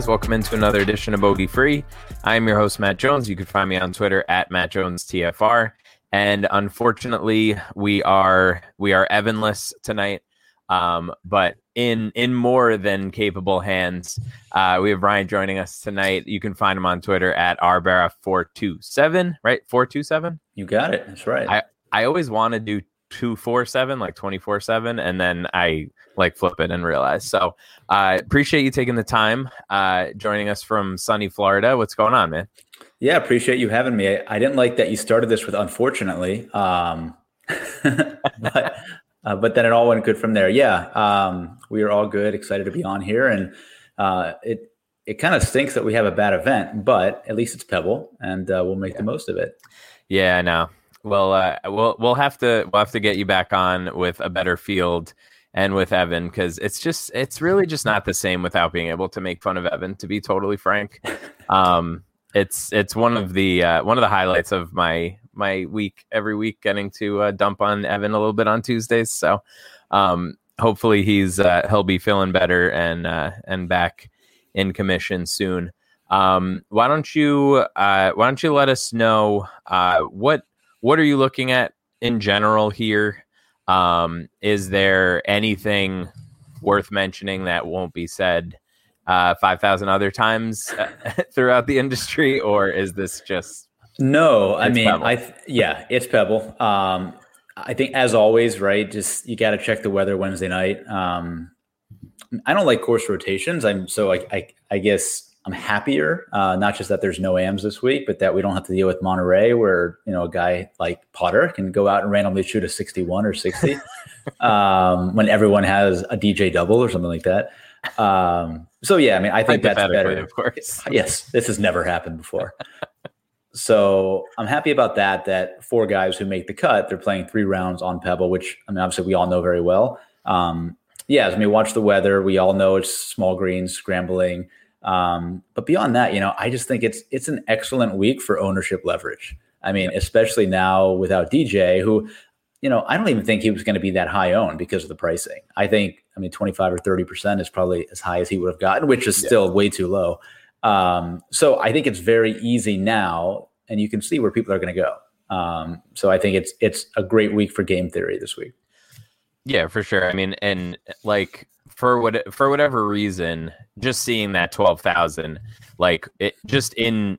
Guys? Welcome into another edition of Bogey Free. I'm your host, Matt Jones. You can find me on Twitter at Matt Jones TFR. And unfortunately, we are we are Evanless tonight. Um, but in in more than capable hands, uh, we have Ryan joining us tonight. You can find him on Twitter at rbara427, right? 427? You got it. That's right. I, I always want to do 247, like 24 7, and then I like flip it and realize. So I uh, appreciate you taking the time, uh, joining us from sunny Florida. What's going on, man? Yeah, appreciate you having me. I, I didn't like that you started this with unfortunately, um, but uh, but then it all went good from there. Yeah, um, we are all good, excited to be on here, and uh, it it kind of stinks that we have a bad event, but at least it's Pebble, and uh, we'll make yeah. the most of it. Yeah, I know. Well, uh, we'll we'll have to we'll have to get you back on with a better field and with Evan because it's just it's really just not the same without being able to make fun of Evan. To be totally frank, um, it's it's one of the uh, one of the highlights of my my week every week getting to uh, dump on Evan a little bit on Tuesdays. So um, hopefully he's uh, he'll be feeling better and uh, and back in commission soon. Um, why don't you uh, why don't you let us know uh, what what are you looking at in general here? Um, is there anything worth mentioning that won't be said uh, 5,000 other times uh, throughout the industry, or is this just. No, I mean, Pebble? I th- yeah, it's Pebble. Um, I think as always, right? Just you got to check the weather Wednesday night. Um, I don't like course rotations. I'm so I, I, I guess I'm happier, uh, not just that there's no AMs this week, but that we don't have to deal with Monterey, where you know a guy like Potter can go out and randomly shoot a 61 or 60 um, when everyone has a DJ double or something like that. Um, so yeah, I mean, I think that's better. Of course, yes, this has never happened before. so I'm happy about that. That four guys who make the cut, they're playing three rounds on Pebble, which I mean, obviously we all know very well. Um, yeah, I mean, watch the weather. We all know it's small greens scrambling. Um, but beyond that, you know, I just think it's it's an excellent week for ownership leverage. I mean, especially now without DJ, who, you know, I don't even think he was going to be that high owned because of the pricing. I think, I mean, 25 or 30% is probably as high as he would have gotten, which is yeah. still way too low. Um, so I think it's very easy now, and you can see where people are going to go. Um, so I think it's it's a great week for game theory this week. Yeah, for sure. I mean, and like for what for whatever reason, just seeing that twelve thousand, like it just in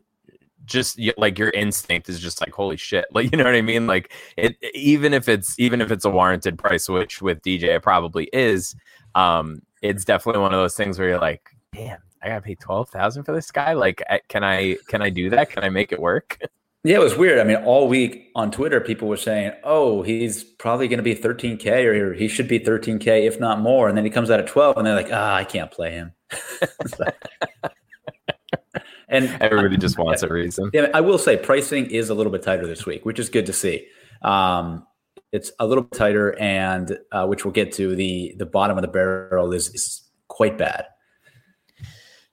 just like your instinct is just like holy shit. Like you know what i mean? Like it even if it's even if it's a warranted price which with dj it probably is um it's definitely one of those things where you're like damn i gotta pay 12000 for this guy? Like can i can i do that? Can i make it work Yeah, it was weird. I mean, all week on Twitter, people were saying, "Oh, he's probably going to be 13k, or he should be 13k, if not more." And then he comes out at 12, and they're like, "Ah, I can't play him." and everybody just wants a reason yeah, I will say pricing is a little bit tighter this week, which is good to see. Um, it's a little bit tighter, and uh, which we'll get to. the The bottom of the barrel is, is quite bad.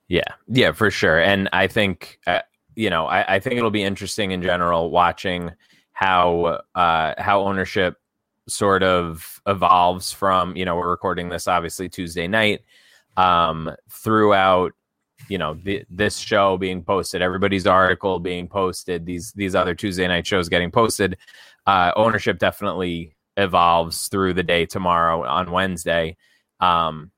Yeah, yeah, for sure. And I think, uh, you know, I, I think it'll be interesting in general watching how uh, how ownership sort of evolves from. You know, we're recording this obviously Tuesday night. Um, throughout, you know, the, this show being posted, everybody's article being posted, these these other Tuesday night shows getting posted. Uh, ownership definitely evolves through the day tomorrow on Wednesday. Um,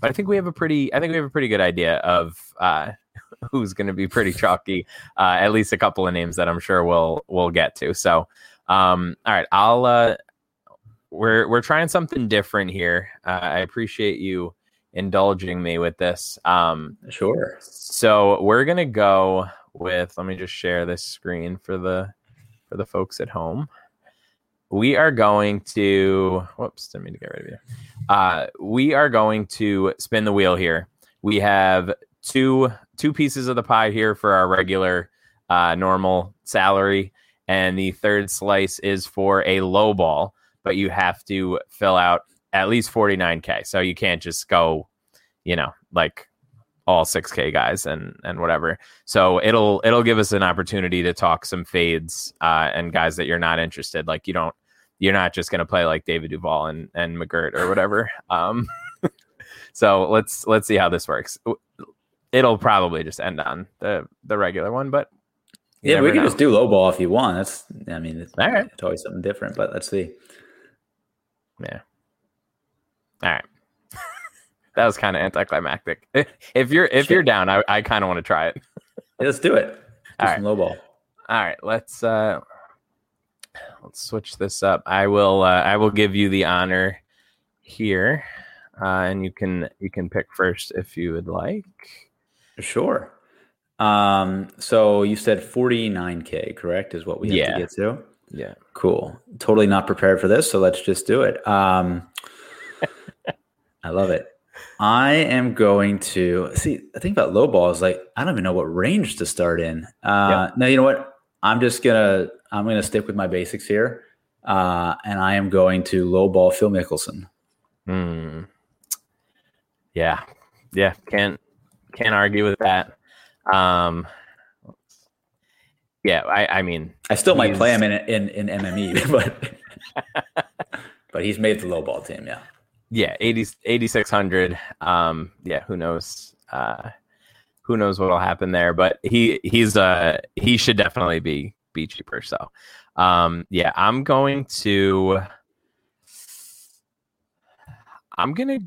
but I think we have a pretty I think we have a pretty good idea of uh, who's going to be pretty chalky. Uh, at least a couple of names that I'm sure we'll we'll get to. So, um, all right, I'll uh, we're we're trying something different here. Uh, I appreciate you indulging me with this. Um, Sure. so we're gonna go with. Let me just share this screen for the for the folks at home. We are going to. Whoops! Didn't mean to get rid of you. Uh, we are going to spin the wheel here. We have two two pieces of the pie here for our regular uh, normal salary, and the third slice is for a low ball. But you have to fill out at least forty nine k. So you can't just go, you know, like all 6k guys and and whatever so it'll it'll give us an opportunity to talk some fades uh and guys that you're not interested like you don't you're not just going to play like david duval and and mcgirt or whatever um so let's let's see how this works it'll probably just end on the the regular one but Yeah, we can know. just do low ball if you want. That's, I mean, it's, All right. it's always something different, but let's see. Yeah. All right. That was kind of anticlimactic. If you're if you're down, I, I kind of want to try it. Yeah, let's do it. Do All some low ball. All right, let's uh let's switch this up. I will uh, I will give you the honor here. Uh, and you can you can pick first if you would like. Sure. Um, so you said 49k, correct? Is what we have Yeah. to get to. Yeah. Cool. Totally not prepared for this, so let's just do it. Um, I love it. I am going to see. I think about low ball is like I don't even know what range to start in. Uh, Now you know what? I'm just gonna I'm gonna stick with my basics here, uh, and I am going to low ball Phil Mickelson. Hmm. Yeah. Yeah, can't can't argue with that. Um Yeah, I I mean, I still might play him in in, in MME, but but he's made the low ball team. Yeah. Yeah 80 8600 um yeah who knows uh who knows what'll happen there but he he's uh he should definitely be be cheaper so um yeah i'm going to i'm gonna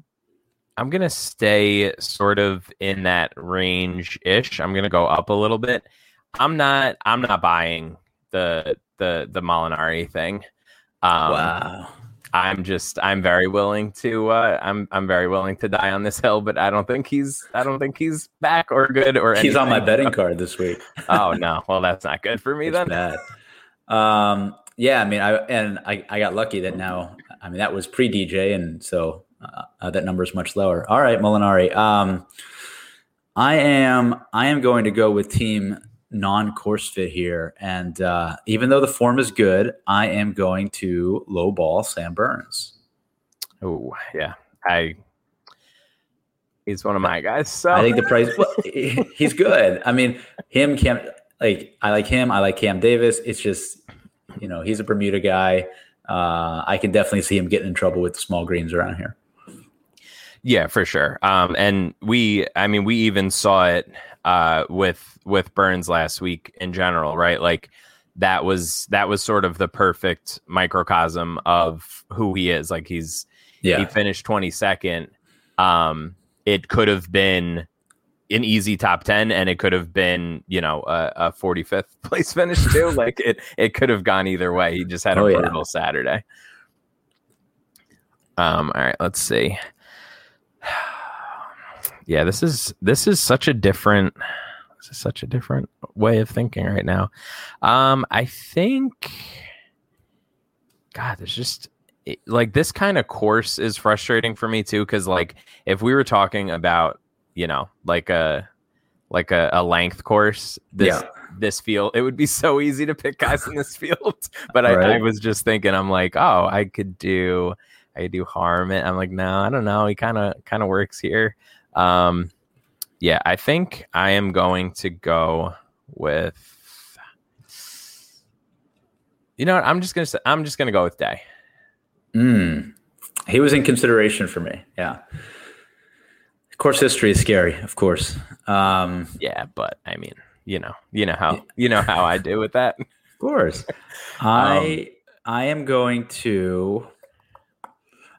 i'm gonna stay sort of in that range ish i'm gonna go up a little bit. I'm not i'm not buying the the the molinari thing. Um wow. I'm just I'm very willing to uh I'm I'm very willing to die on this hill, but I don't think he's I don't think he's back or good or anything. He's on my betting card this week. Oh no. Well that's not good for me It's then. bad. Um, yeah, I mean, I and I, I got lucky that now. I mean, that was pre DJ, and so uh, uh, that number is much lower. All right, Molinari. Um, I am I am going to go with team non course fit here, and uh, even though the form is good, I am going to low ball Sam Burns. Oh yeah. I he's one of my guys. So I think the price. Well, he's good. I mean, him Cam. Like I like him. I like Cam Davis. It's just you know he's a Bermuda guy. Uh, I can definitely see him getting in trouble with the small greens around here. Yeah, for sure. Um, and we, I mean, we even saw it uh, with with Burns last week in general, right? Like that was that was sort of the perfect microcosm of who he is. Like he's yeah. he finished twenty second. Um, it could have been an easy top 10 and it could have been you know a, a 45th place finish too like it it could have gone either way he just had a Oh, yeah. brutal saturday um all right let's see yeah this is this is such a different this is such a different way of thinking right now. Um i think god there's just it- like this kind of course is frustrating for me too because like if we were talking about you know like a like a, a length course this Yeah. this field it would be so easy to pick guys in this field. But I, I was just thinking i'm like oh i could do i could do Harman i'm like no i don't know. He kind of kind of works here um yeah i think i am going to go with you know what i'm just gonna say i'm just gonna go with day Mm. He was in consideration for me. Yeah. Course history is scary, of course. Um, Yeah, but I mean, you know, you know how you know how I do with that. of course. I I am going to.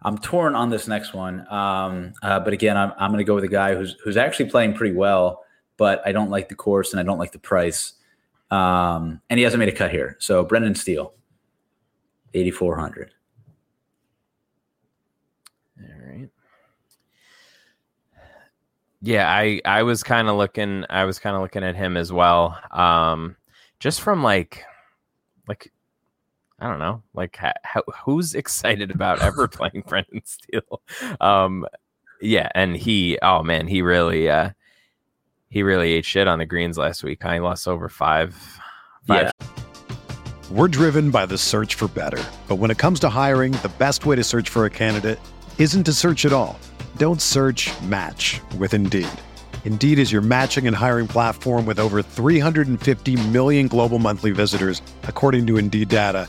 I'm torn on this next one, um, uh, but again, I'm I'm going to go with a guy who's who's actually playing pretty well, but I don't like the course and I don't like the price, um, and he hasn't made a cut here. So Brendan Steele, 8400. All right. Yeah, I I was kind of looking I was kind of looking at him as well. Um just from like like I don't know, like how, who's excited about ever playing Brendan Steele? Um yeah, and he oh man, he really uh he really ate shit on the greens last week. He lost over 5 five Yeah. We're driven by the search for better. But when it comes to hiring, the best way to search for a candidate isn't to search at all. Don't search match with Indeed. Indeed is your matching and hiring platform with over 350 million global monthly visitors, according to Indeed data,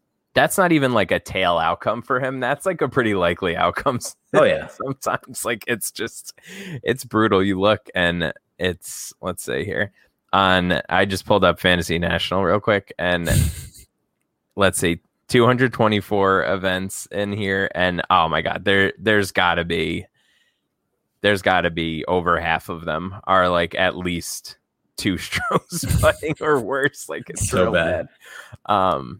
that's not even like a tail outcome for him. That's like a pretty likely outcome Oh, yeah. sometimes. Like it's just it's brutal. You look and it's let's say here on i just pulled up fantasy national real quick and let's see 224 events in here and oh my god there there's gotta be there's gotta be over half of them are like at least two strokes putting or worse. Like it's So bad. bad. Um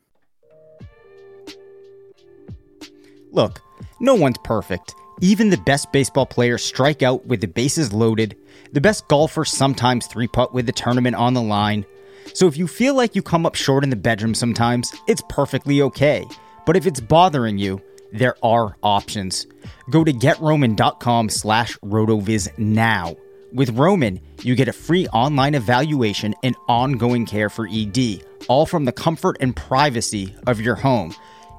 Look, no one's perfect. Even the best baseball players strike out with the bases loaded. The best golfers sometimes three putt with the tournament on the line. So if you feel like you come up short in the bedroom sometimes, it's perfectly okay. But if it's bothering you, there are options. Go to getroman.com slash rotoviz now. With Roman, you get a free online evaluation and ongoing care for ED, all from the comfort and privacy of your home.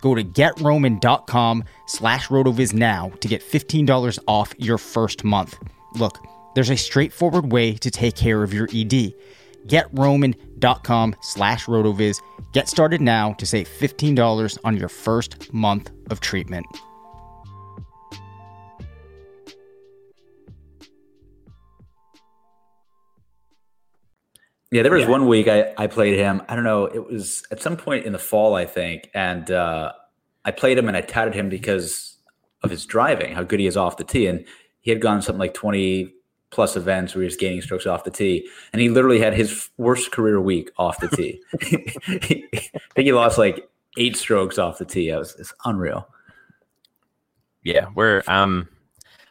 Go to getroman.com slash rotoviz now to get $15 off your first month. Look, there's a straightforward way to take care of your ED. Getroman.com slash rotoviz. Get started now to save $15 on your first month of treatment. Yeah, there was one week I, I played him. I don't know. It was at some point in the fall, I think, and uh, I played him and I touted him because of his driving, how good he is off the tee, and he had gone something like twenty plus events where he was gaining strokes off the tee, and he literally had his worst career week off the tee. I think he lost like eight strokes off the tee. It was it's unreal. Yeah, we're um,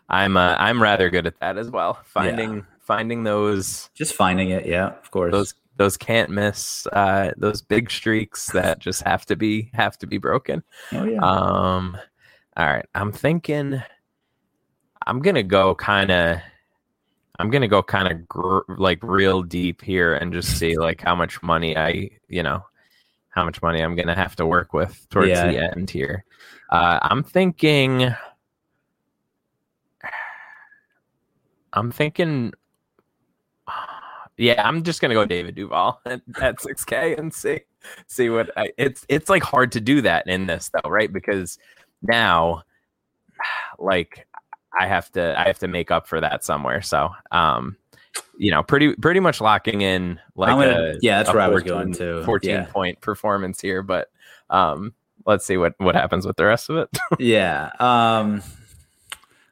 I'm uh, I'm rather good at that as well. Finding Yeah. Finding those Just finding it, yeah, of course. those those can't miss uh those big streaks that just have to be have to be broken. oh yeah, Um, all right. I'm thinking I'm gonna go kind of. I'm gonna go kind of gr- like real deep here and just see like how much money I, you know, how much money I'm gonna have to work with towards Yeah. the end here. Uh, I'm thinking. I'm thinking. Yeah, I'm just gonna go David Duval at, at 6K and see see what I, it's it's like hard to do that in this though, right? Because now, like, I have to I have to make up for that somewhere. So, um, you know, pretty pretty much locking in like gonna- a, yeah, that's where I was going to. 14 Yeah. point performance here, but um, let's see what what happens with the rest of it. yeah. Um,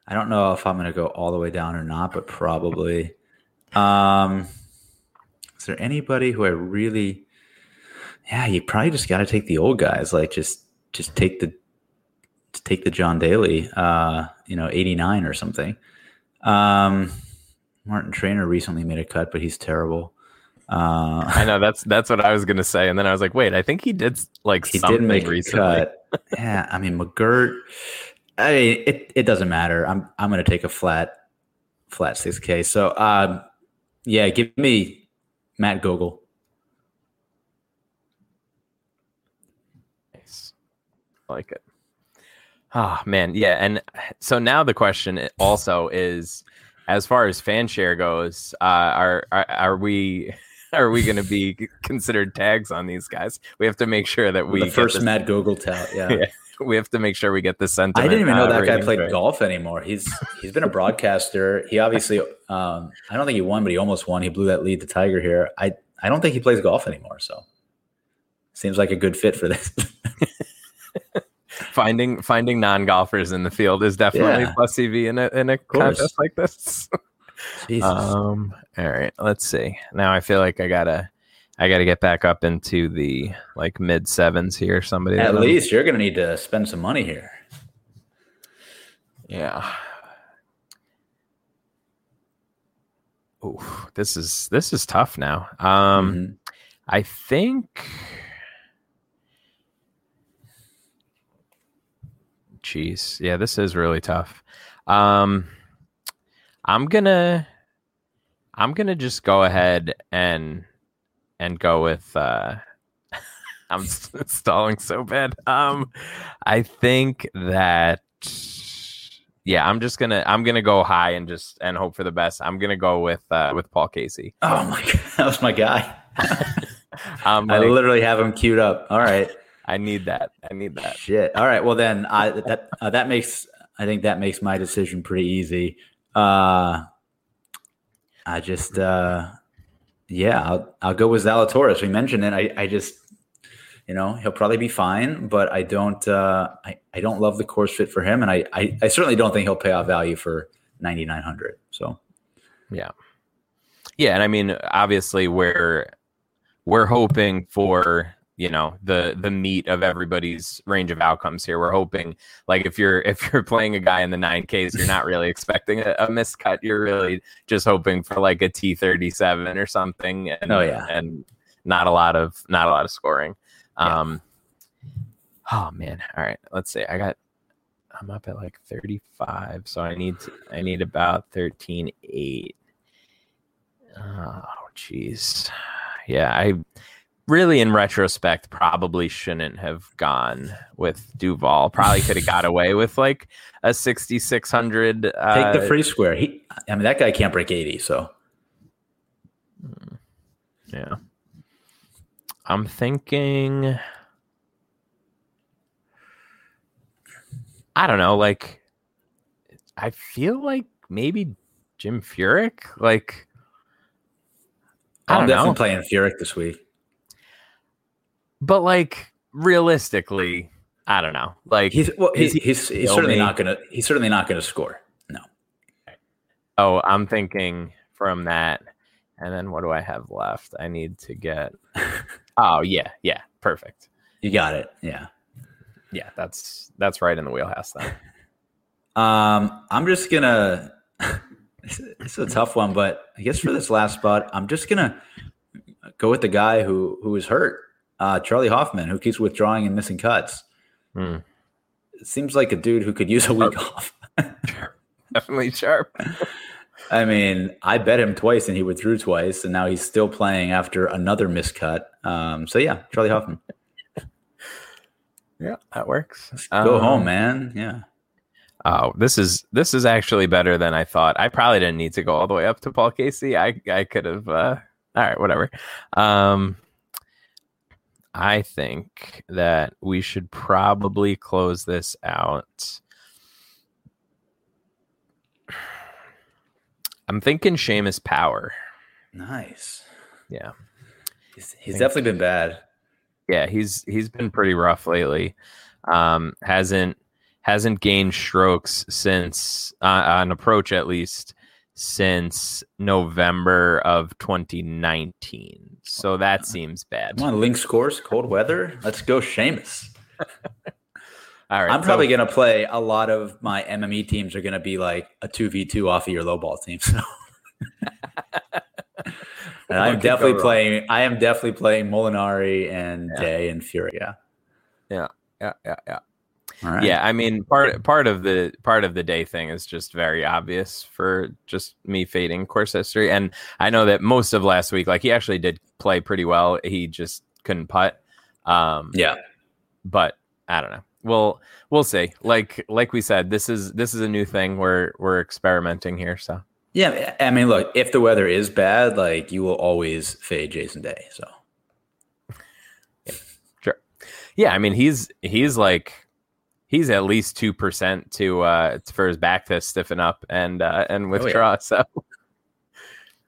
I don't know if I'm gonna go all the way down or not, but probably. Um, is there anybody who I really? Yeah, you probably just got to take the old guys. Like just just take the just take the John Daly. Uh, you know, 89 or something. Um, Martin Trainer recently made a cut, but he's terrible. Uh, I know that's that's what I was gonna say, and then I was like, wait, I think he did like he something did make a cut. yeah, I mean McGirt. I mean, it it doesn't matter. I'm I'm gonna take a flat flat six K. So um, yeah, give me Matt Gogel. Nice. I like it. Oh man, yeah, and so now the question also is, as far as fan share goes, uh, are, are are we are we going to be considered tags on these guys? We have to make sure that we the first Matt Gogel tout. Yeah. Yeah. We have to make sure we get the center. I didn't even know that guy played right. golf anymore. He's he's been a broadcaster. He obviously um, I don't think he won, but he almost won. He blew that lead to Tiger here. I I don't think he plays golf anymore. So seems like a good fit for this. Finding finding non golfers in the field is definitely Yeah. plus EV in a in a course. contest like this. Jesus. Um. All right. Let's see. Now I feel like I gotta, I gotta get back up into the like mid sevens here. Somebody. At least you're gonna need to spend some money here. Yeah. Ooh, this is this is tough now. Um. Mhm. I think. Jeez, yeah, this is really tough. Um, I'm gonna, I'm gonna just go ahead and and go with. uh I'm stalling so bad. Um, I think that. Yeah, I'm just gonna I'm gonna go high and just and hope for the best. I'm gonna go with uh with Paul Casey. Oh my god, that was my guy. Um, I like, literally have him queued up. All right. I need that. I need that. Shit. All right. Well, then I that uh, that makes I think that makes my decision pretty easy. Uh, I just uh, yeah, I'll I'll go with Zalatoris. We mentioned it. I I just you know he'll probably be fine, but I don't uh, I I don't love the course fit for him, and I I, I certainly don't think he'll pay off value for ninety nine hundred. So Yeah, Yeah. and I mean, obviously, we're we're hoping for you know the the meat of everybody's range of outcomes here. We're hoping, like, if you're if you're playing a guy in the nine Ks, you're not really expecting a, a miscut. You're really just hoping for like a T thirty seven or something. And, Oh, yeah. and not a lot of not a lot of scoring. Yeah. Um. Oh man! All right, let's see. I got I'm up at like 35, so I need to, I need about 13 8. Oh, jeez. Yeah, I really, in retrospect, probably shouldn't have gone with Duval. Probably could have got away with like a 6600. Uh, take the free square. He I mean that guy can't break eighty. So Yeah. I'm thinking. I don't know. Like, I feel like maybe Jim Furyk. Like, I I'm definitely know. playing Furyk this week. But like, realistically, I don't know. Like He's well, he's he's, he's certainly me? not gonna he's certainly not gonna score. No. Oh, I'm thinking from that. And then what do I have left? I need to get. Oh yeah, yeah, perfect. You got it. Yeah. Yeah, that's that's right in the wheelhouse then. Um, I'm just gonna. it's a tough one, but I guess for this last spot, I'm just gonna go with the guy who who is hurt, uh, Charley Hoffman, who keeps withdrawing and missing cuts. It seems like a dude who could use a week off. Definitely sharp. I mean, I bet him twice and he withdrew twice, and now he's still playing after another miscut. Um, so yeah, Charley Hoffman, Yeah, that works. go Um, home, man. Yeah. Oh, this is this is actually better than I thought. I probably didn't need to go all the way up to Paul Casey. I I could have. Uh, all right, whatever. Um, I think that we should probably close this out. I'm thinking Seamus Power. Nice. Yeah, He's, he's definitely been bad. yeah, he's he's been pretty rough lately. Um, hasn't hasn't gained strokes since uh, on approach at least since November of 2019. So oh, that seems bad. Come on, Links course, cold weather. Let's go, Seamus. All right, I'm so- probably going to play a lot of my MME teams are going to be like a 2v2 off of your low ball team. So. and I'm What could go definitely playing I am definitely playing Molinari and Yeah. Day and Fury. Yeah. yeah, yeah, yeah, right. Yeah, I mean part part of the part of the day thing is just very obvious for just me fading course history, and I know that most of last week, like he actually did play pretty well. He just couldn't putt. Um, Yeah. but I don't know. We'll we'll see. Like like we said, this is this is a new thing. We're we're experimenting here. So Yeah. I mean, look, if the weather is bad, like you will always fade Jason Day. So sure. Yeah, I mean he's he's like he's at least two percent to uh for his back to stiffen up and uh and yeah. withdraw. So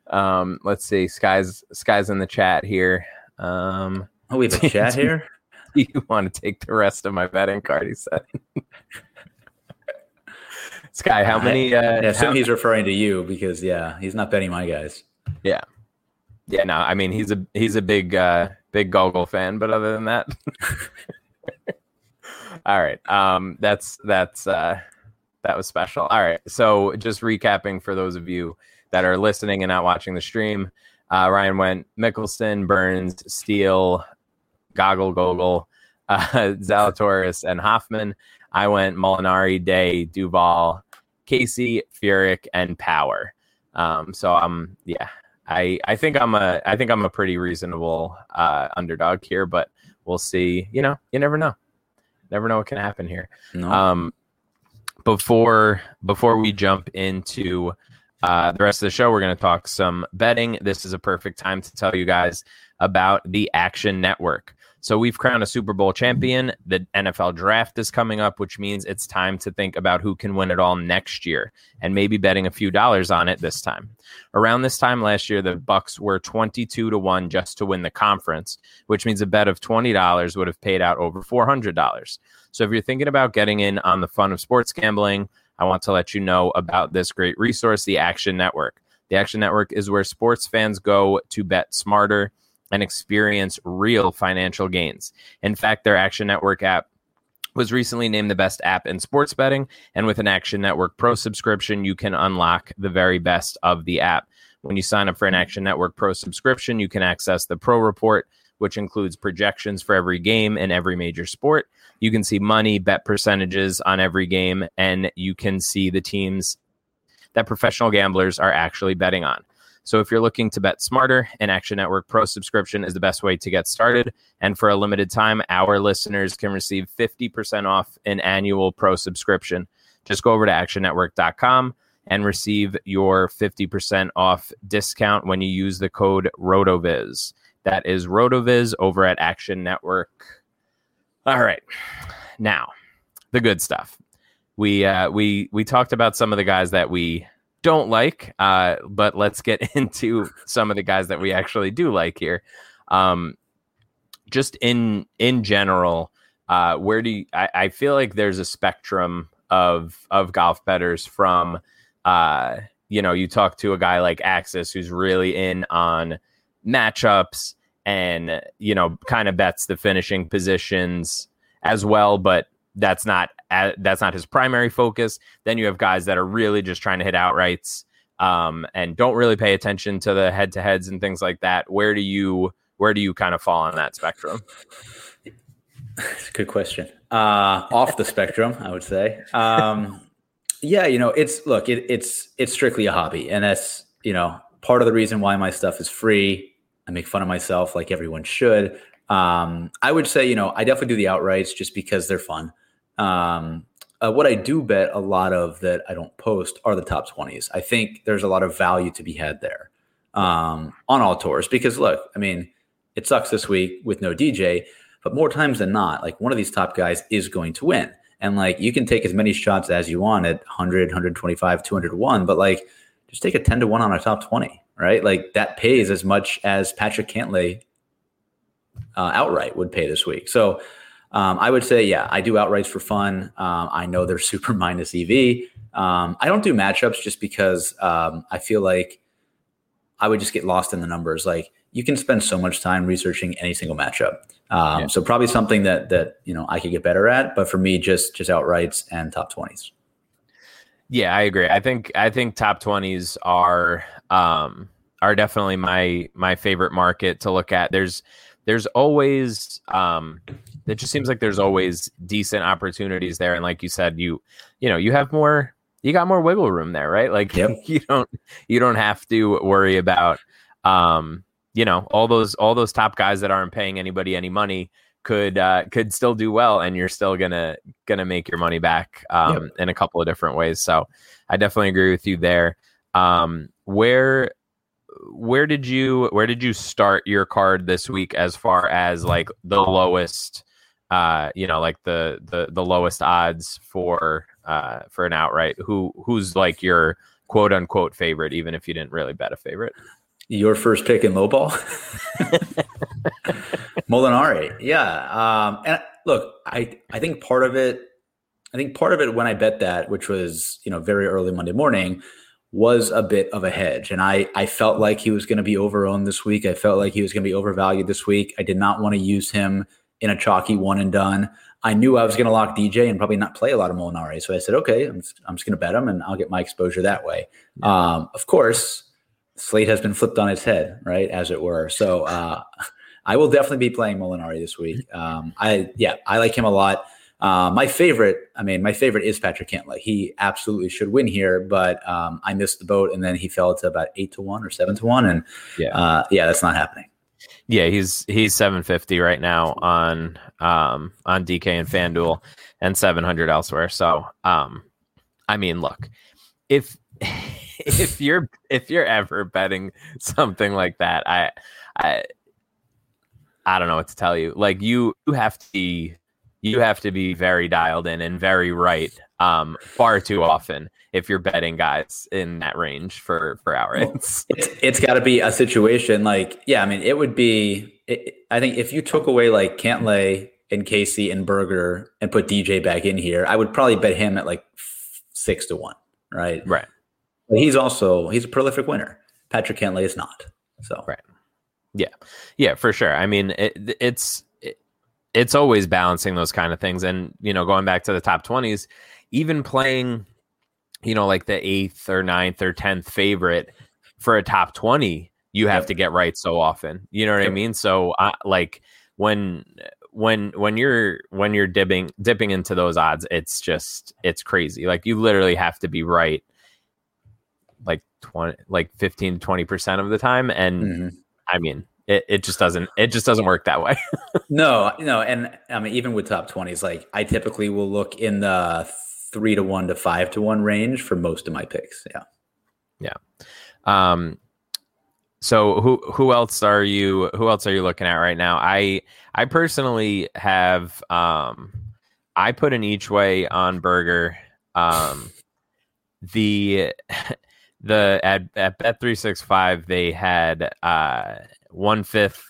um let's see. Sky's skies in the chat here. Um oh, we have a chat here. do you want to take the rest of my betting card? He said. Sky, how many? Uh, I assume how- he's referring to you because yeah, he's not betting my guys. Yeah. Yeah, no, I mean he's a he's a big uh big Gogel fan, but other than that All right. Um that's that's uh that was special. All right. So just recapping for those of you that are listening and not watching the stream, uh Ryan went Mickelson, Burns, Steele, Gogel Gogel, uh Zalatoris and Hoffman. I went Molinari, Day, Duval, Casey, Furyk, and Power. Um, so I'm yeah, I I think I'm a I think I'm a pretty reasonable uh, underdog here, but we'll see. You know, you never know. Never know what can happen here. No. Um, before before we jump into uh, the rest of the show, we're going to talk some betting. This is a perfect time to tell you guys about the Action Network. So we've crowned a Super Bowl champion. The NFL draft is coming up, which means it's time to think about who can win it all next year and maybe betting a few dollars on it this time. Around this time last year, the Bucks were 22 to 1 just to win the conference, which means a bet of $20 would have paid out over $400. So if you're thinking about getting in on the fun of sports gambling, I want to let you know about this great resource, the Action Network. The Action Network is where sports fans go to bet smarter and experience real financial gains. In fact, their Action Network app was recently named the best app in sports betting. And with an Action Network Pro subscription, you can unlock the very best of the app. When you sign up for an Action Network Pro subscription, you can access the Pro Report, which includes projections for every game and every major sport. You can see money, bet percentages on every game, and you can see the teams that professional gamblers are actually betting on. So if you're looking to bet smarter, an Action Network Pro subscription is the best way to get started. And for a limited time, our listeners can receive 50% off an annual pro subscription. Just go over to actionnetwork.com and receive your 50% off discount when you use the code RotoViz. That is RotoViz over at Action Network. All right. Now, the good stuff. We uh, we we talked about some of the guys that we don't like, uh, but let's get into some of the guys that we actually do like here. Um, just in in general, uh, where do you, I, I feel like there's a spectrum of of golf betters from uh, you know, you talk to a guy like Axis who's really in on matchups and you know, kind of bets the finishing positions as well, but that's not that's not his primary focus. Then you have guys that are really just trying to hit outrights um, and don't really pay attention to the head to heads and things like that. Where do you where do you kind of fall on that spectrum? Good question. Uh, off the spectrum, I would say. Um, yeah, you know, it's look, it, it's it's strictly a hobby, and that's you know part of the reason why my stuff is free. I make fun of myself like everyone should. Um, I would say, you know, I definitely do the outrights just because they're fun. Um, uh, what I do bet a lot of that I don't post are the top 20s. I think there's a lot of value to be had there um, on all tours because, look, I mean, it sucks this week with no DJ, but more times than not, like one of these top guys is going to win. And like you can take as many shots as you want at 100, 125, 201, but like just take a 10 to 1 on a top 20, right? Like that pays as much as Patrick Cantlay uh, outright would pay this week. So um, I would say, yeah, I do outrights for fun. Um, I know they're super minus EV. Um, I don't do matchups just because um, I feel like I would just get lost in the numbers. Like you can spend so much time researching any single matchup. Um, yeah. So probably something that that you know I could get better at. But for me, just just outrights and top twenties. Yeah, I agree. I think I think top twenties are um, are definitely my my favorite market to look at. There's there's always um, it just seems like there's always decent opportunities there and like you said you you know you have more you got more wiggle room there right like yep. you don't you don't have to worry about um you know all those all those top guys that aren't paying anybody any money could uh could still do well and you're still gonna gonna make your money back um yep. in a couple of different ways so i definitely agree with you there um where where did you where did you start your card this week as far as like the lowest uh you know like the the the lowest odds for uh for an outright who who's like your quote unquote favorite even if you didn't really bet a favorite your first pick in low ball molinari yeah um and look i i think part of it i think part of it when i bet that which was you know very early monday morning was a bit of a hedge. And I, I felt like he was going to be overowned this week. I felt like he was going to be overvalued this week. I did not want to use him in a chalky one and done. I knew I was going to lock DJ and probably not play a lot of Molinari. So I said, okay, I'm just, I'm just going to bet him and I'll get my exposure that way. Yeah. Um, of course, slate has been flipped on its head, right, as it were. So uh, I will definitely be playing Molinari this week. Um, I yeah, I like him a lot. Uh, my favorite, I mean, my favorite is Patrick Cantlay. He absolutely should win here, but um, I missed the boat, and then he fell to about eight to one or seven to one, and yeah, uh, yeah, that's not happening. Yeah, he's he's seven fifty right now on um, on DK and FanDuel, and seven hundred elsewhere. So, um, I mean, look, if if you're if you're ever betting something like that, I I I don't know what to tell you. Like you you have to be you have to be very dialed in and very right um, far too often if you're betting guys in that range for for outrights. Well, it's it's got to be a situation like yeah, I mean it would be. It, I think if you took away like Cantlay and Casey and Berger and put DJ back in here, I would probably bet him at like six to one, right? Right. But he's also he's a prolific winner. Patrick Cantlay is not. So right. Yeah, yeah, for sure. I mean, it, it's it's always balancing those kind of things. And, you know, going back to the top 20s, even playing, you know, like the eighth or ninth or 10th favorite for a top 20, you have yep. to get right so often. You know what yep. I mean? So, uh, like, when when when you're when you're dipping dipping into those odds it's just it's crazy like you literally have to be right like 20 like 15 20% of the time and mm-hmm. i mean it, it just doesn't it just doesn't work that way. No no and i mean even with top 20s like i typically will look in the three to one to five to one range for most of my picks yeah. Yeah. Um so who who else are you who else are you looking at right now? I i personally have um i put an each way on Berger. Um the the at at bet 365 they had uh one fifth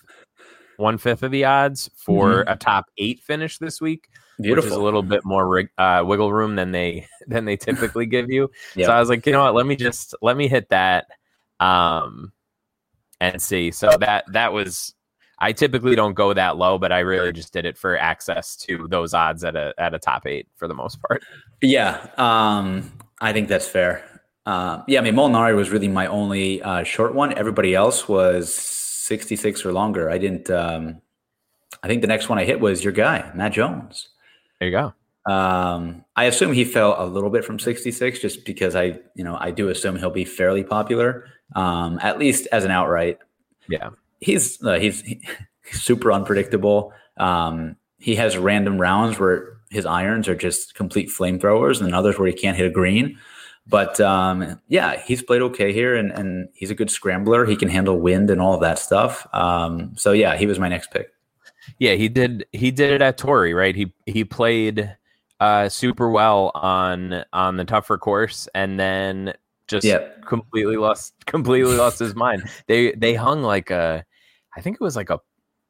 one fifth of the odds for a top eight finish this week, which is a little bit more rig- uh, wiggle room than they than they typically give you. Yeah. So I was like, you know what? Let me just let me hit that, um, and see. So that that was. I typically don't go that low, but I really just did it for access to those odds at a at a top eight for the most part. Yeah, um, I think that's fair. Uh, yeah, I mean, Molinari was really my only uh, short one. Everybody else was 66 or longer. I didn't. Um, I think the next one I hit was your guy, Matt Jones. There you go. Um, I assume he fell a little bit from 66 just because I, you know, I do assume he'll be fairly popular, um, at least as an outright. Yeah. He's uh, he's, he's super unpredictable. Um, he has random rounds where his irons are just complete flamethrowers, and others where he can't hit a green. But um, yeah, he's played okay here, and, and he's a good scrambler. He can handle wind and all of that stuff. Um, so yeah, he was my next pick. Yeah, he did. He did it at Torrey, right? He he played uh, super well on on the tougher course, and then just Yep. completely lost completely lost his mind. They they hung like a, I think it was like a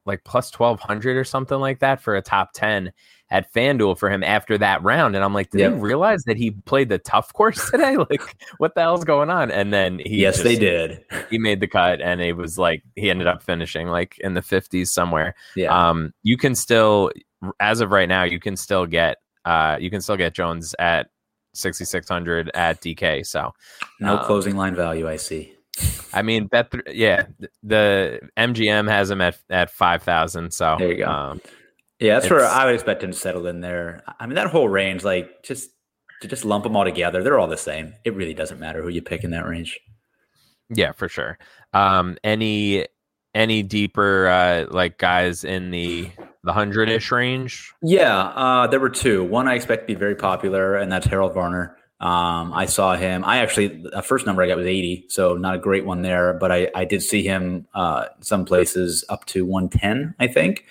like plus twelve hundred or something like that for a top ten at FanDuel for him after that round, and I'm like, did Yep. they realize that he played the tough course today? like, what the hell's going on? And then he yes, they did. He made the cut, and it was like he ended up finishing like in the fifties somewhere Yeah. um you can still as of right now you can still get uh you can still get jones at 6600 at dk so no um, closing line value. I see. i mean bet th- yeah the mgm has him at at 5000 so There you go. um Yeah, that's where I would expect him to settle in there. I mean, that whole range, like just to just lump them all together, they're all the same. It really doesn't matter who you pick in that range. yeah for sure um any any deeper uh like guys in the the hundred ish range Yeah, uh, there were two. One I expect to be very popular, and that's Harold Varner. Um, I saw him. I actually the first number I got was 80, so not a great one there, but I, I did see him uh, some places up to 110, I think.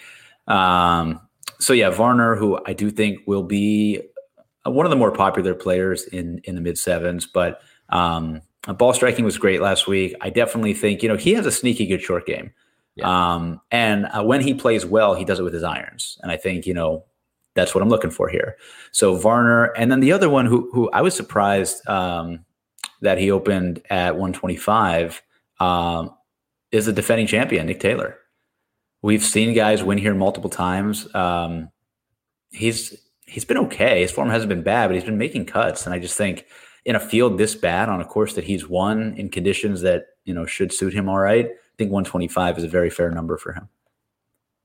Um, so yeah, Varner, who I do think will be uh, one of the more popular players in in the mid sevens, but um, ball striking was great last week. I definitely think you know he has a sneaky good short game. Um, and uh, when he plays well, he does it with his irons. And I think, you know, that's what I'm looking for here. So Varner, and then the other one who, who I was surprised um, that he opened at 125 um, is the defending champion, Nick Taylor. We've seen guys win here multiple times. Um, he's he's been okay. His form hasn't been bad, but he's been making cuts. And I just think in a field this bad on a course that he's won in conditions that you know should suit him all right, I think 125 is a very fair number for him.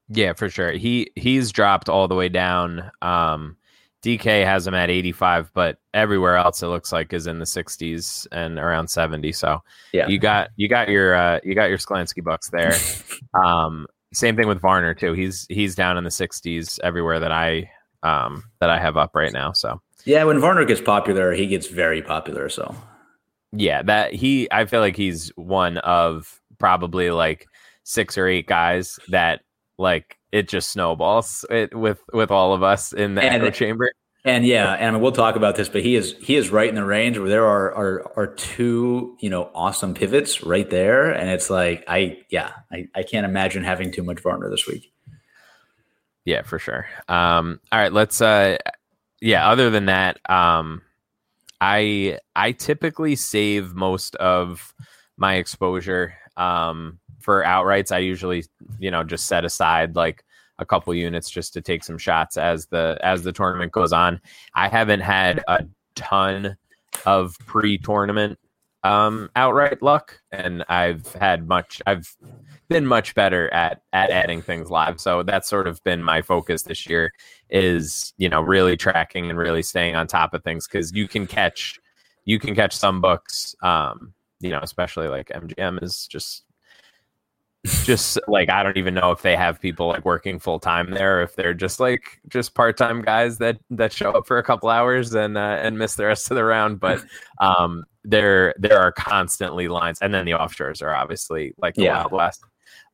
Yeah, for sure. He he's dropped all the way down. Um, DK has him at 85, but everywhere else it looks like is in the 60s and around 70. So Yeah. you got you got your uh, you got your Sklansky bucks there. um, same thing with Varner too. He's he's down in the 60s everywhere that I um, that I have up right now. So Yeah, when Varner gets popular, he gets very popular. So yeah, that he I feel like he's one of probably like six or eight guys that like it just snowballs it, with with all of us in the And- echo chamber. And yeah, and I mean, we'll talk about this, but he is he is right in the range where there are are are two you know awesome pivots right there, and it's like I yeah I, I can't imagine having too much Varner this week. Yeah, for sure. Um, all right, let's. Uh, yeah. Other than that, um, I I typically save most of my exposure um, for outrights. I usually, you know, just set aside like a couple units just to take some shots as the as the tournament goes on. I haven't had a ton of pre-tournament um, outright luck, and I've had much. I've been much better at at adding things live. So that's sort of been my focus this year is, you know, really tracking and really staying on top of things cuz you can catch you can catch some books um, you know, especially like MGM is just just like I don't even know if they have people like working full time there, or if they're just like just part time guys that that show up for a couple hours and uh, and miss the rest of the round. But um, there there are constantly lines, and then the offshores are obviously like the Yeah. Wild West.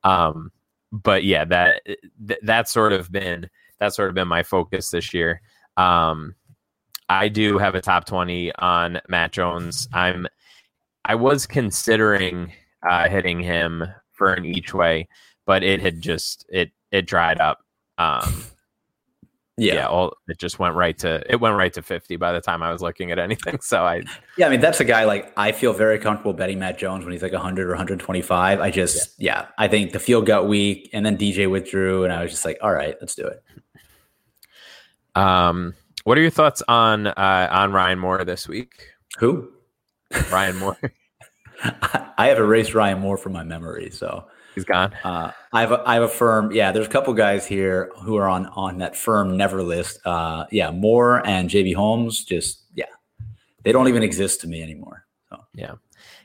Um, but yeah, that th- that's sort of been that's sort of been my focus this year. Um, I do have a top twenty on Matt Jones. I'm I was considering uh, hitting him for an each way, but it had just it it dried up. Um, Yeah. yeah, all it just went right to it went right to 50 by the time I was looking at anything. So I Yeah, I mean that's a guy like I feel very comfortable betting Matt Jones when he's like 100 or 125. I just yeah, I think the field got weak and then DJ withdrew and I was just like, all right, let's do it. um what are your thoughts on uh on Ryan Moore this week? Who? Ryan Moore, I have erased Ryan Moore from my memory, so he's gone. uh, I have a, I have a firm. Yeah, there's a couple guys here who are on on that firm never list. Uh, yeah, Moore and JB Holmes. Just yeah, they don't even exist to me anymore. So Yeah,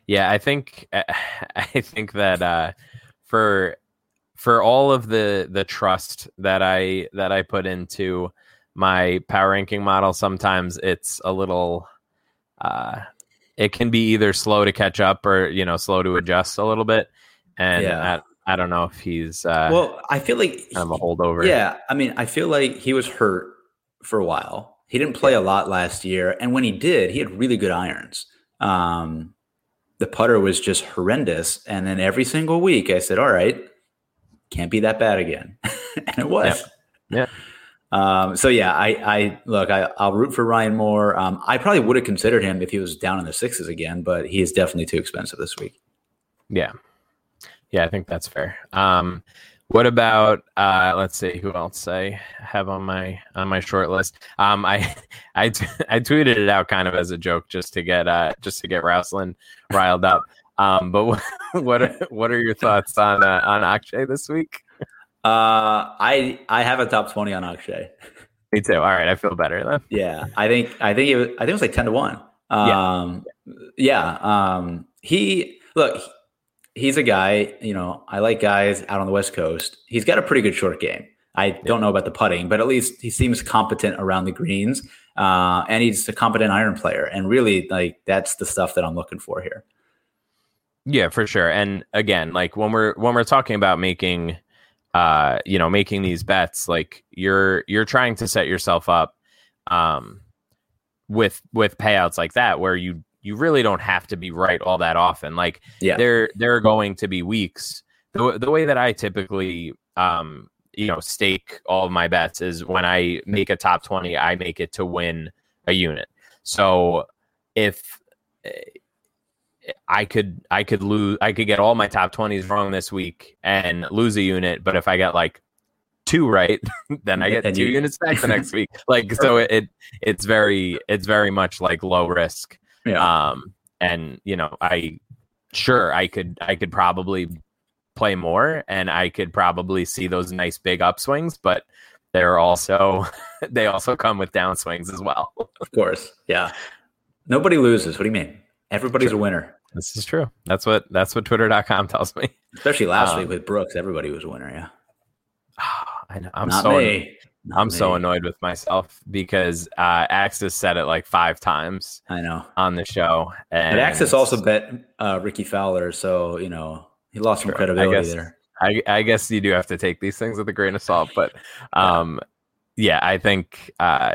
yeah. I think I think that uh, for for all of the the trust that I that I put into my power ranking model, sometimes it's a little. Uh, it can be either slow to catch up or you know slow to adjust a little bit, and Yeah. I, I don't know if he's uh, well, I feel like of a holdover. Yeah, I mean, I feel like he was hurt for a while. He didn't play a lot last year, and when he did, he had really good irons. Um, the putter was just horrendous, and then every single week, I said, "All right, can't be that bad again," and it was. Yeah. Um, so yeah, I, I look, I, I'll root for Ryan Moore. Um, I probably would have considered him if he was down in the sixes again, but he is definitely too expensive this week. Yeah. Yeah, I think that's fair. Um, what about uh, let's see who else I have on my on my short list. Um, I I t- I tweeted it out kind of as a joke just to get uh just to get Rouseland riled up. Um, but what what are, what are your thoughts on uh, on Akshay this week? Uh, I I have a top twenty on Akshay. Me too. All right, I feel better then. Yeah, I think I think it was, I think it was like ten to one. Um, yeah. Um, he look, he's a guy. You know, I like guys out on the West Coast. He's got a pretty good short game. I don't know about the putting, but at least he seems competent around the greens, uh, and he's a competent iron player. And really, like that's the stuff that I'm looking for here. Yeah, for sure. And again, like when we're when we're talking about making uh you know, making these bets, like you're you're trying to set yourself up um with with payouts like that where you you really don't have to be right all that often. Like Yeah. there there are going to be weeks. The the way that I typically um you know stake all of my bets is when I make a top 20, I make it to win a unit. So if I could I could lose I could get all my top 20s wrong this week and lose a unit, but if I get like two right, then I get And two you- units back the next week. Like so it, it it's very it's very much like low risk. Yeah. Um and you know, I sure I could I could probably play more and I could probably see those nice big upswings, but they're also they also come with downswings as well. of course. Yeah. Nobody loses. What do you mean? Everybody's a winner. This is true. That's what that's what twitter.com tells me. Especially last Um, week with Brooks, everybody was a winner. Yeah. I know. I'm Not so me. Not I'm so annoyed with myself because uh, Axis said it like five times I know. on the show, and But Axis also bet uh, Rickie Fowler, so you know he lost some Sure, I credibility guess- there. I, I guess you do have to take these things with a grain of salt, but um, yeah, I think uh,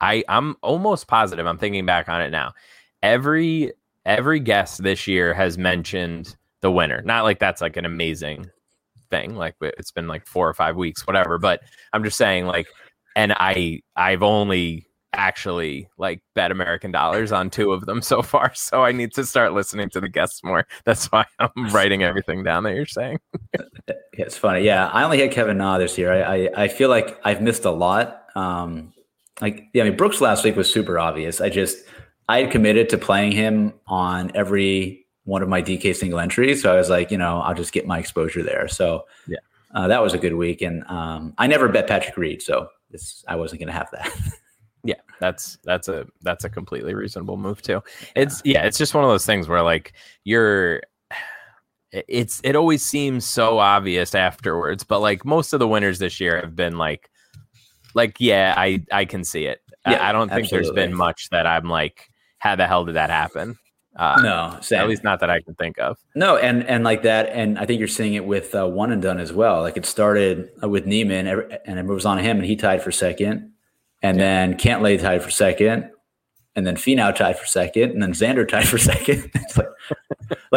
I I'm almost positive. I'm thinking back on it now. Every every guest this year has mentioned the winner. Not like that's like an amazing thing. Like it's been like four or five weeks, whatever. But I'm just saying, like, and I I've only actually like bet American dollars on two of them so far. So I need to start listening to the guests more. That's why I'm writing everything down that you're saying. It's funny. Yeah, I only had Kevin Na this year. I, I I feel like I've missed a lot. Um, like yeah, I mean Brooks last week was super obvious. I just I had committed to playing him on every one of my DK single entries, so I was like, you know, I'll just get my exposure there. So Yeah. uh, that was a good week, and um, I never bet Patrick Reed, so this I wasn't going to have that. Yeah, that's that's a that's a completely reasonable move too. It's yeah, it's just one of those things where like you're it's it always seems so obvious afterwards, but like most of the winners this year have been like like yeah, I I can see it. Yeah, I, don't think there's been much that I'm like how the hell did that happen? Uh, no, same. at least not that I can think of. No, and and like that, and I think you're seeing it with uh, one and done as well. Like it started uh, with Niemann, and it was on to him, and he tied for second, and then Cantlay tied for second, and then Finau tied for second, and then Xander tied for second. like,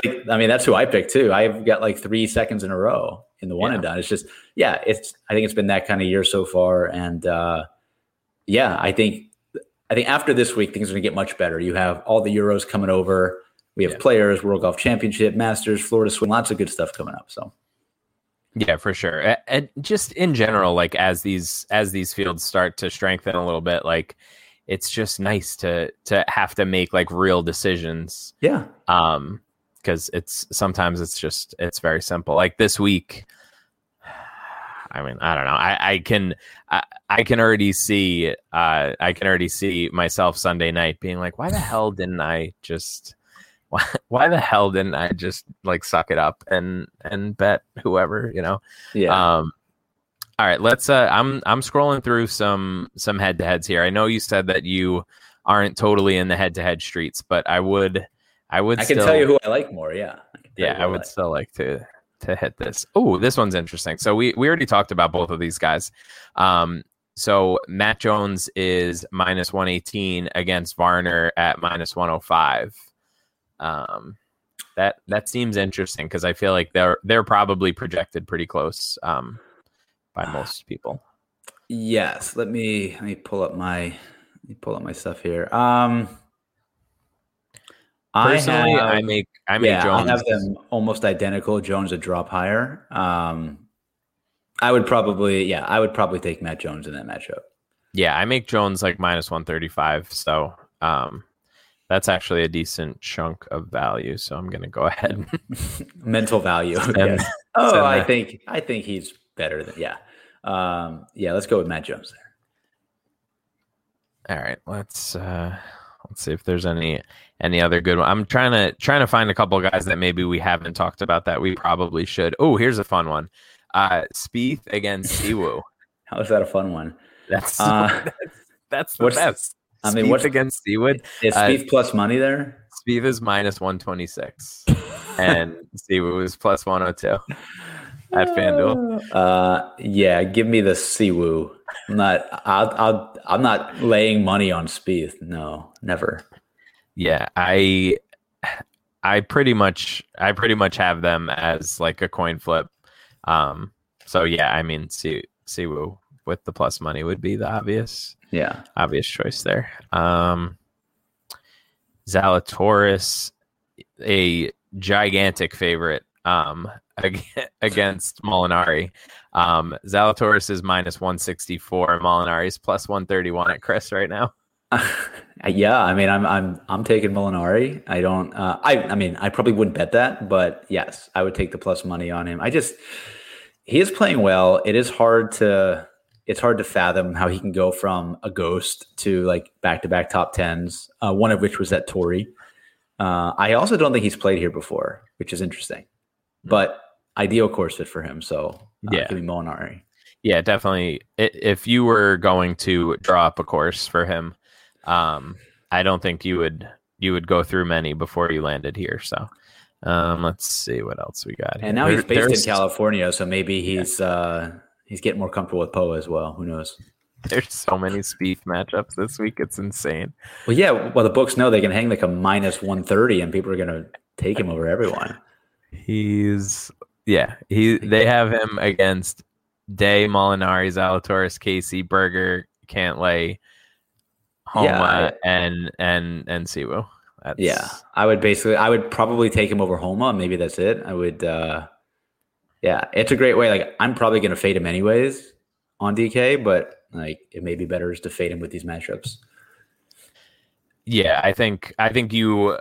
like I mean, that's who I picked too. I've got like three seconds in a row in the one Yeah. and done. It's just yeah, it's I think it's been that kind of year so far, and uh, yeah, I think I think after this week things are gonna get much better. You have all the Euros coming over. We have Yeah. players, World Golf Championship, Masters, Florida Swing, lots of good stuff coming up. So Yeah, for sure. And just in general, like as these as these fields start to strengthen a little bit, like it's just nice to to have to make like real decisions. yeah, Um, because it's sometimes it's just it's very simple. Like this week, I mean, I don't know. I I can I, I can already see uh I can already see myself Sunday night being like, why the hell didn't I just why, why the hell didn't I just like suck it up and and bet whoever you know yeah. um, all right, let's. Uh, I'm I'm scrolling through some some head to heads here. I know you said that you aren't totally in the head to head streets, but I would I would I can still, tell you who I like more. Yeah, I can tell you yeah, I would still like to to hit this. Oh, this one's interesting. So we we already talked about both of these guys. Um, so Matt Jones is minus one eighteen against Varner at minus one hundred five. Um, that that seems interesting because I feel like they're they're probably projected pretty close. Um, by most people. Yes, let me let me pull up my let me pull up my stuff here. Um Personally, I, have- make I make yeah, Jones. I have them almost identical. Jones a drop higher. Um I would probably yeah, I would probably take Matt Jones in that matchup. Yeah, I make Jones like minus one thirty five. So um, that's actually a decent chunk of value. So I'm gonna go ahead. Mental value. Yes. Oh, I think I think he's better than yeah. Um yeah, let's go with Matt Jones there. All right, let's uh, let's see if there's any any other good one. I'm trying to trying to find a couple of guys that maybe we haven't talked about that we probably should. Oh, here's a fun one. Uh, Spieth against Siwoo. How is that a fun one? That's Uh, that's, that's the what's- best. I mean, Spieth what's- against Siwoo? Is Uh, Spieth plus money there? Spieth is minus 126 and Siwoo is plus 102 at FanDuel. Uh, yeah, give me the Siwoo. I'm not. I'll, I'll. I'm not laying money on Spieth. No, never. Yeah, I I pretty much I pretty much have them as like a coin flip. Um so yeah, I mean Si- Siwoo with the plus money would be the obvious Yeah. obvious choice there. Um Zalatoris a gigantic favorite um ag- against Molinari. Um Zalatoris is minus 164, Molinari is plus 131 at Chris right now. yeah. I mean, I'm. I'm. I'm taking Molinari. I don't. Uh, I. I mean, I probably wouldn't bet that, but yes, I would take the plus money on him. I just. He is playing well. It is hard to. It's hard to fathom how he can go from a ghost to like back to back top tens. Uh, one of which was at Torrey. Uh, I also don't think he's played here before, which is interesting. But ideal course fit for him. So uh, Yeah. give me Molinari. Yeah, definitely. If you were going to draw up a course for him, um, I don't think you would you would go through many before you landed here. So, um, let's see what else we got. And now here. he's There- based in California, so maybe he's uh he's getting more comfortable with Poa as well. Who knows? There's so many Spieth matchups this week. It's insane. Well, yeah. Well, the books know they can hang like a minus one thirty, and people are gonna take him over everyone. He's yeah. He they have him against Day, Molinari, Zalatoris, Casey, Berger, Cantlay, Homa, Yeah, I- and and and. That's, Yeah, I would basically, I would probably take him over Homa. Maybe that's it. I would. uh Yeah, it's a great way. Like I'm probably gonna fade him anyways on DK, but like it may be better just to fade him with these matchups. Yeah, I think I think you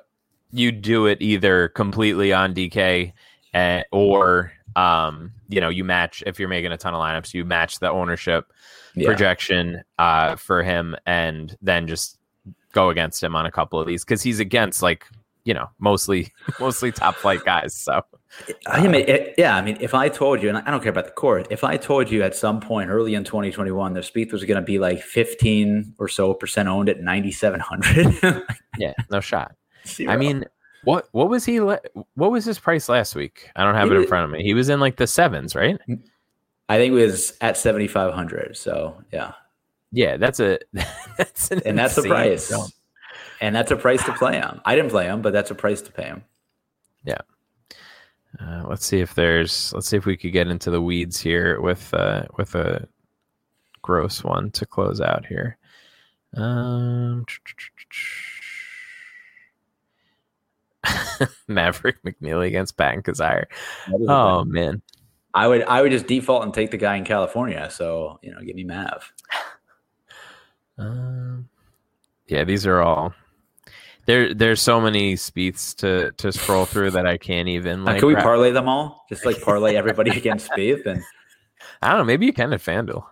you do it either completely on DK uh, or um, you know you match if you're making a ton of lineups, you match the ownership Yeah. projection uh, for him, and then just go against him on a couple of these because he's against like you know mostly mostly top flight guys. So I mean, it, yeah, I mean, if I told you, and I don't care about the court, if I told you at some point early in 2021 that Spieth was going to be like 15 or so percent owned at 9,700, yeah, no shot. Zero. I mean, what what was he? le- What was his price last week? I don't have it in front of me. He was in like the sevens, right? I think it was at 7,500. So yeah, Yeah, that's a that's an and that's the price, jump. and that's a price to play him. I didn't play him, but that's a price to pay him. Yeah. Uh, let's see if there's. Let's see if we could get into the weeds here with uh, with a gross one to close out here. Um, Maverick McNealy against Patton Kizzire. Oh man, I would I would just default and take the guy in California. So you know, give me Mav. Um, yeah, these are all. There, there's so many Spieths to to scroll through that I can't even. Like, can we parlay them all? Just like parlay everybody against Spieth and I don't know. Maybe you can at FanDuel.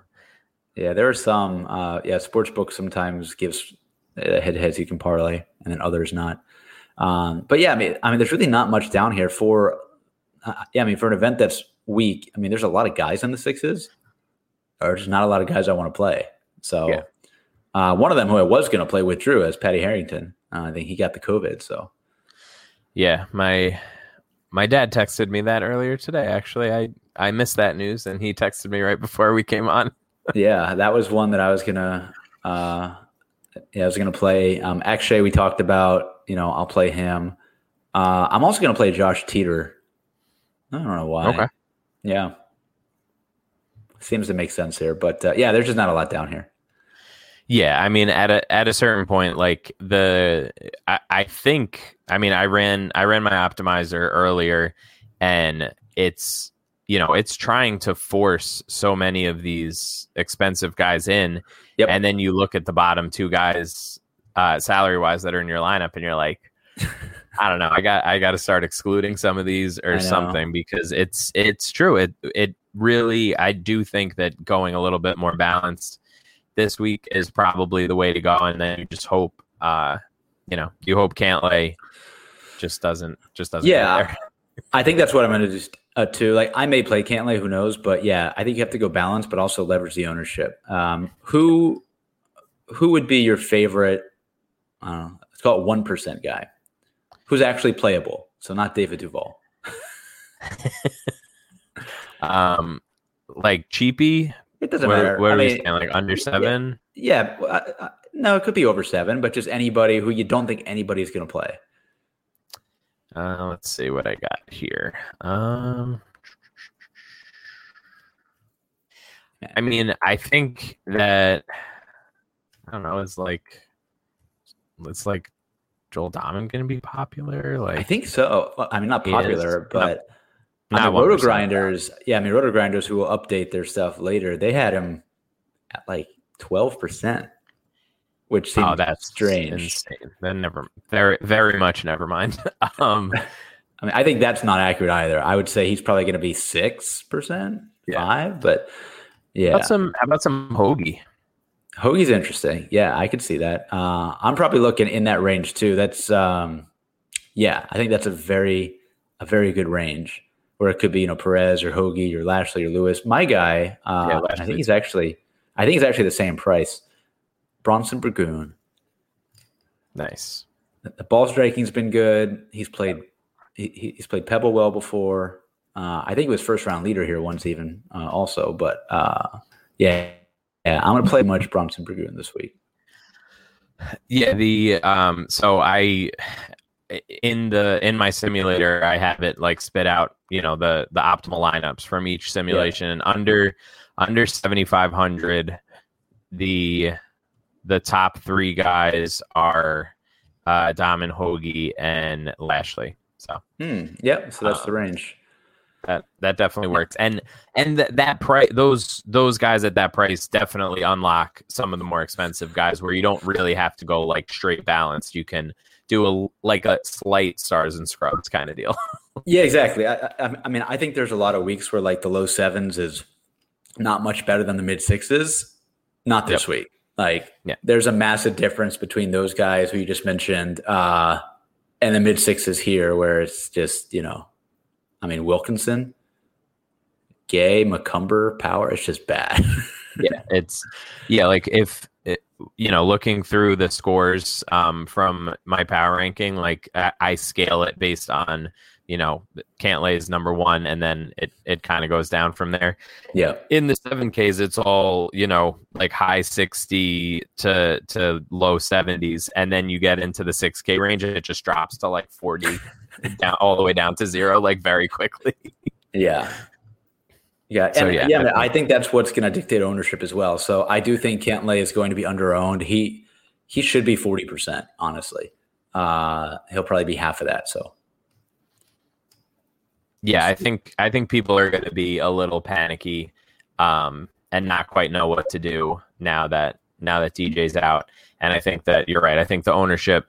Yeah, there are some. Uh, yeah, sportsbook sometimes gives uh, head heads you can parlay, and then others not. Um, but yeah, I mean, I mean, there's really not much down here for. Uh, yeah, I mean, for an event that's weak, I mean, there's a lot of guys in the sixes, or just not a lot of guys I want to play. So, Yeah. uh, one of them who I was going to play withdrew as Paddy Harrington. Uh, I think he got the COVID. So, Yeah, my my dad texted me that earlier today. Actually, I I missed that news, and he texted me right before we came on. yeah, that was one that I was gonna. Uh, yeah, I was gonna play. Um, Akshay, we talked about. You know, I'll play him. Uh, I'm also gonna play Josh Teater. I don't know why. Okay. Yeah, seems to make sense here, but uh, yeah, there's just not a lot down here. Yeah, I mean, at a at a certain point, like the I, I think I mean I ran I ran my optimizer earlier, and it's you know it's trying to force so many of these expensive guys in, Yep. and then you look at the bottom two guys uh, salary wise that are in your lineup, and you're like, I don't know, I got I got to start excluding some of these or something because it's it's true. It it really I do think that going a little bit more balanced this week is probably the way to go, and then you just hope, uh, you know, you hope Cantlay just doesn't just doesn't. Yeah. I think that's what I'm gonna do uh, too. Like, I may play Cantlay, who knows? But yeah, I think you have to go balance, but also leverage the ownership. Um, who who would be your favorite? I don't know. Let's call it one percent guy who's actually playable. So not David Duval. um, like cheapy. It doesn't Where, matter. where I mean, stand? Like under seven? yeah, uh, no, it could be over seven, but just anybody who you don't think anybody's going to play. Uh, let's see what I got here. Um, I mean, I think that I don't know. It's like it's like Joel Dahmen going to be popular. Like I think so. Well, I mean, not He is. popular, but not I mean, Roto Grinders. Yeah, I mean, Roto Grinders who will update their stuff later. They had him at like twelve percent, which seems oh, that's strange. Insane. Then never, very, very much never mind. um, I mean, I think that's not accurate either. I would say he's probably going to be six percent, Yeah. five, but yeah, how about some? How about some Hoge? Hoge's interesting. Yeah, I could see that. Uh, I'm probably looking in that range too. That's um, yeah, I think that's a very a very good range where it could be you know Perez or Hoge or Lashley or Lewis. My guy, uh, Yeah, I think he's actually I think he's actually the same price. Bronson Burgoon. Nice. The ball striking's been good. He's played he- he's played Pebble well before. Uh, I think he was first round leader here once even uh, also, but uh, yeah, yeah, I'm gonna play much Bronson Burgoon this week. Yeah. The um. So I in the in my simulator I have it like spit out you know the the optimal lineups from each simulation and under under 7500 the the top three guys are uh Dom and Hoge and Lashley so Hmm. Yep. So that's the Um, range. That that definitely works and and th- that price those those guys at that price definitely unlock some of the more expensive guys where you don't really have to go like straight balanced you can do a like a slight stars and scrubs kind of deal Yeah, exactly. I, I, I mean, I think there's a lot of weeks where like the low sevens is not much better than the mid sixes. Not this week. Like, Yeah. there's a massive difference between those guys who you just mentioned uh, and the mid sixes here, where it's just you know, I mean, Wilkinson, Gay, McCumber, Power. It's just bad. yeah it's yeah like if it, you know looking through the scores um from my power ranking like I, I scale it based on you know, Cantlay is number one, and then it it kind of goes down from there. Yeah. In the seven Ks, it's all you know, like high sixty to to low seventies, and then you get into the six K range, and it just drops to like forty, down all the way down to zero, like very quickly. Yeah. Yeah, and So, yeah, yeah, I think that's what's going to dictate ownership as well. So I do think Cantlay is going to be underowned. He he should be forty percent, honestly. Uh, he'll probably be half of that. So yeah, I think I think people are going to be a little panicky, um, and not quite know what to do now that now that DJ's out. And I think that you're right. I think the ownership,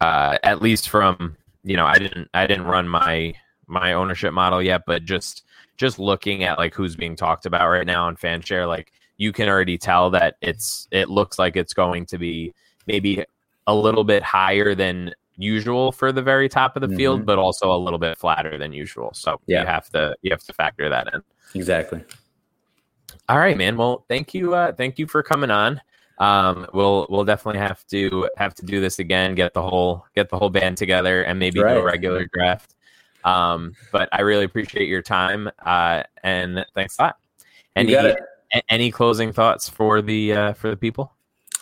uh, at least from you know, I didn't I didn't run my my ownership model yet, but just just looking at like who's being talked about right now on FanShare, like you can already tell that it's it looks like it's going to be maybe a little bit higher than usual for the very top of the field, Mhm. but also a little bit flatter than usual. So Yeah. you have to you have to factor that in. exactly. All right, man. Well, thank you. Uh, thank you for coming on. Um, we'll we'll definitely have to have to do this again. Get the whole get the whole band together and maybe do a regular draft. Um, but I really appreciate your time. Uh, and thanks a lot. Any any closing thoughts for the uh, for the people?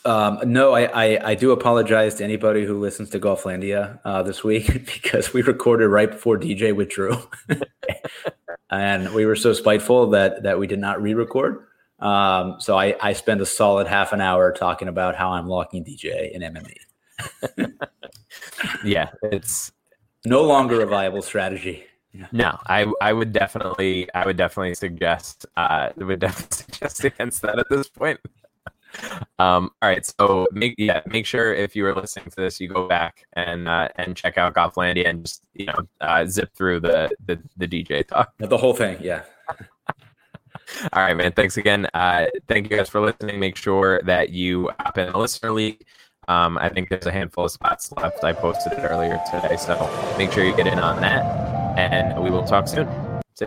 Um, no, I, I I do apologize to anybody who listens to Golflandia uh, this week because we recorded right before DJ withdrew, and we were so spiteful that that we did not re-record. Um, so I I spent a solid half an hour talking about how I'm locking DJ in MME. Yeah, it's No longer a viable strategy. No, I I would definitely I would definitely suggest uh would definitely suggest against that at this point. Um all right, so make yeah, make sure if you were listening to this you go back and uh and check out Golflandia and just you know uh zip through the the, the DJ talk. The whole thing, yeah. All right, man. Thanks again. Uh thank you guys for listening. Make sure that you hop in the listener league. Um, I think there's a handful of spots left. I posted it earlier today, so make sure you get in on that. And we will talk soon. See.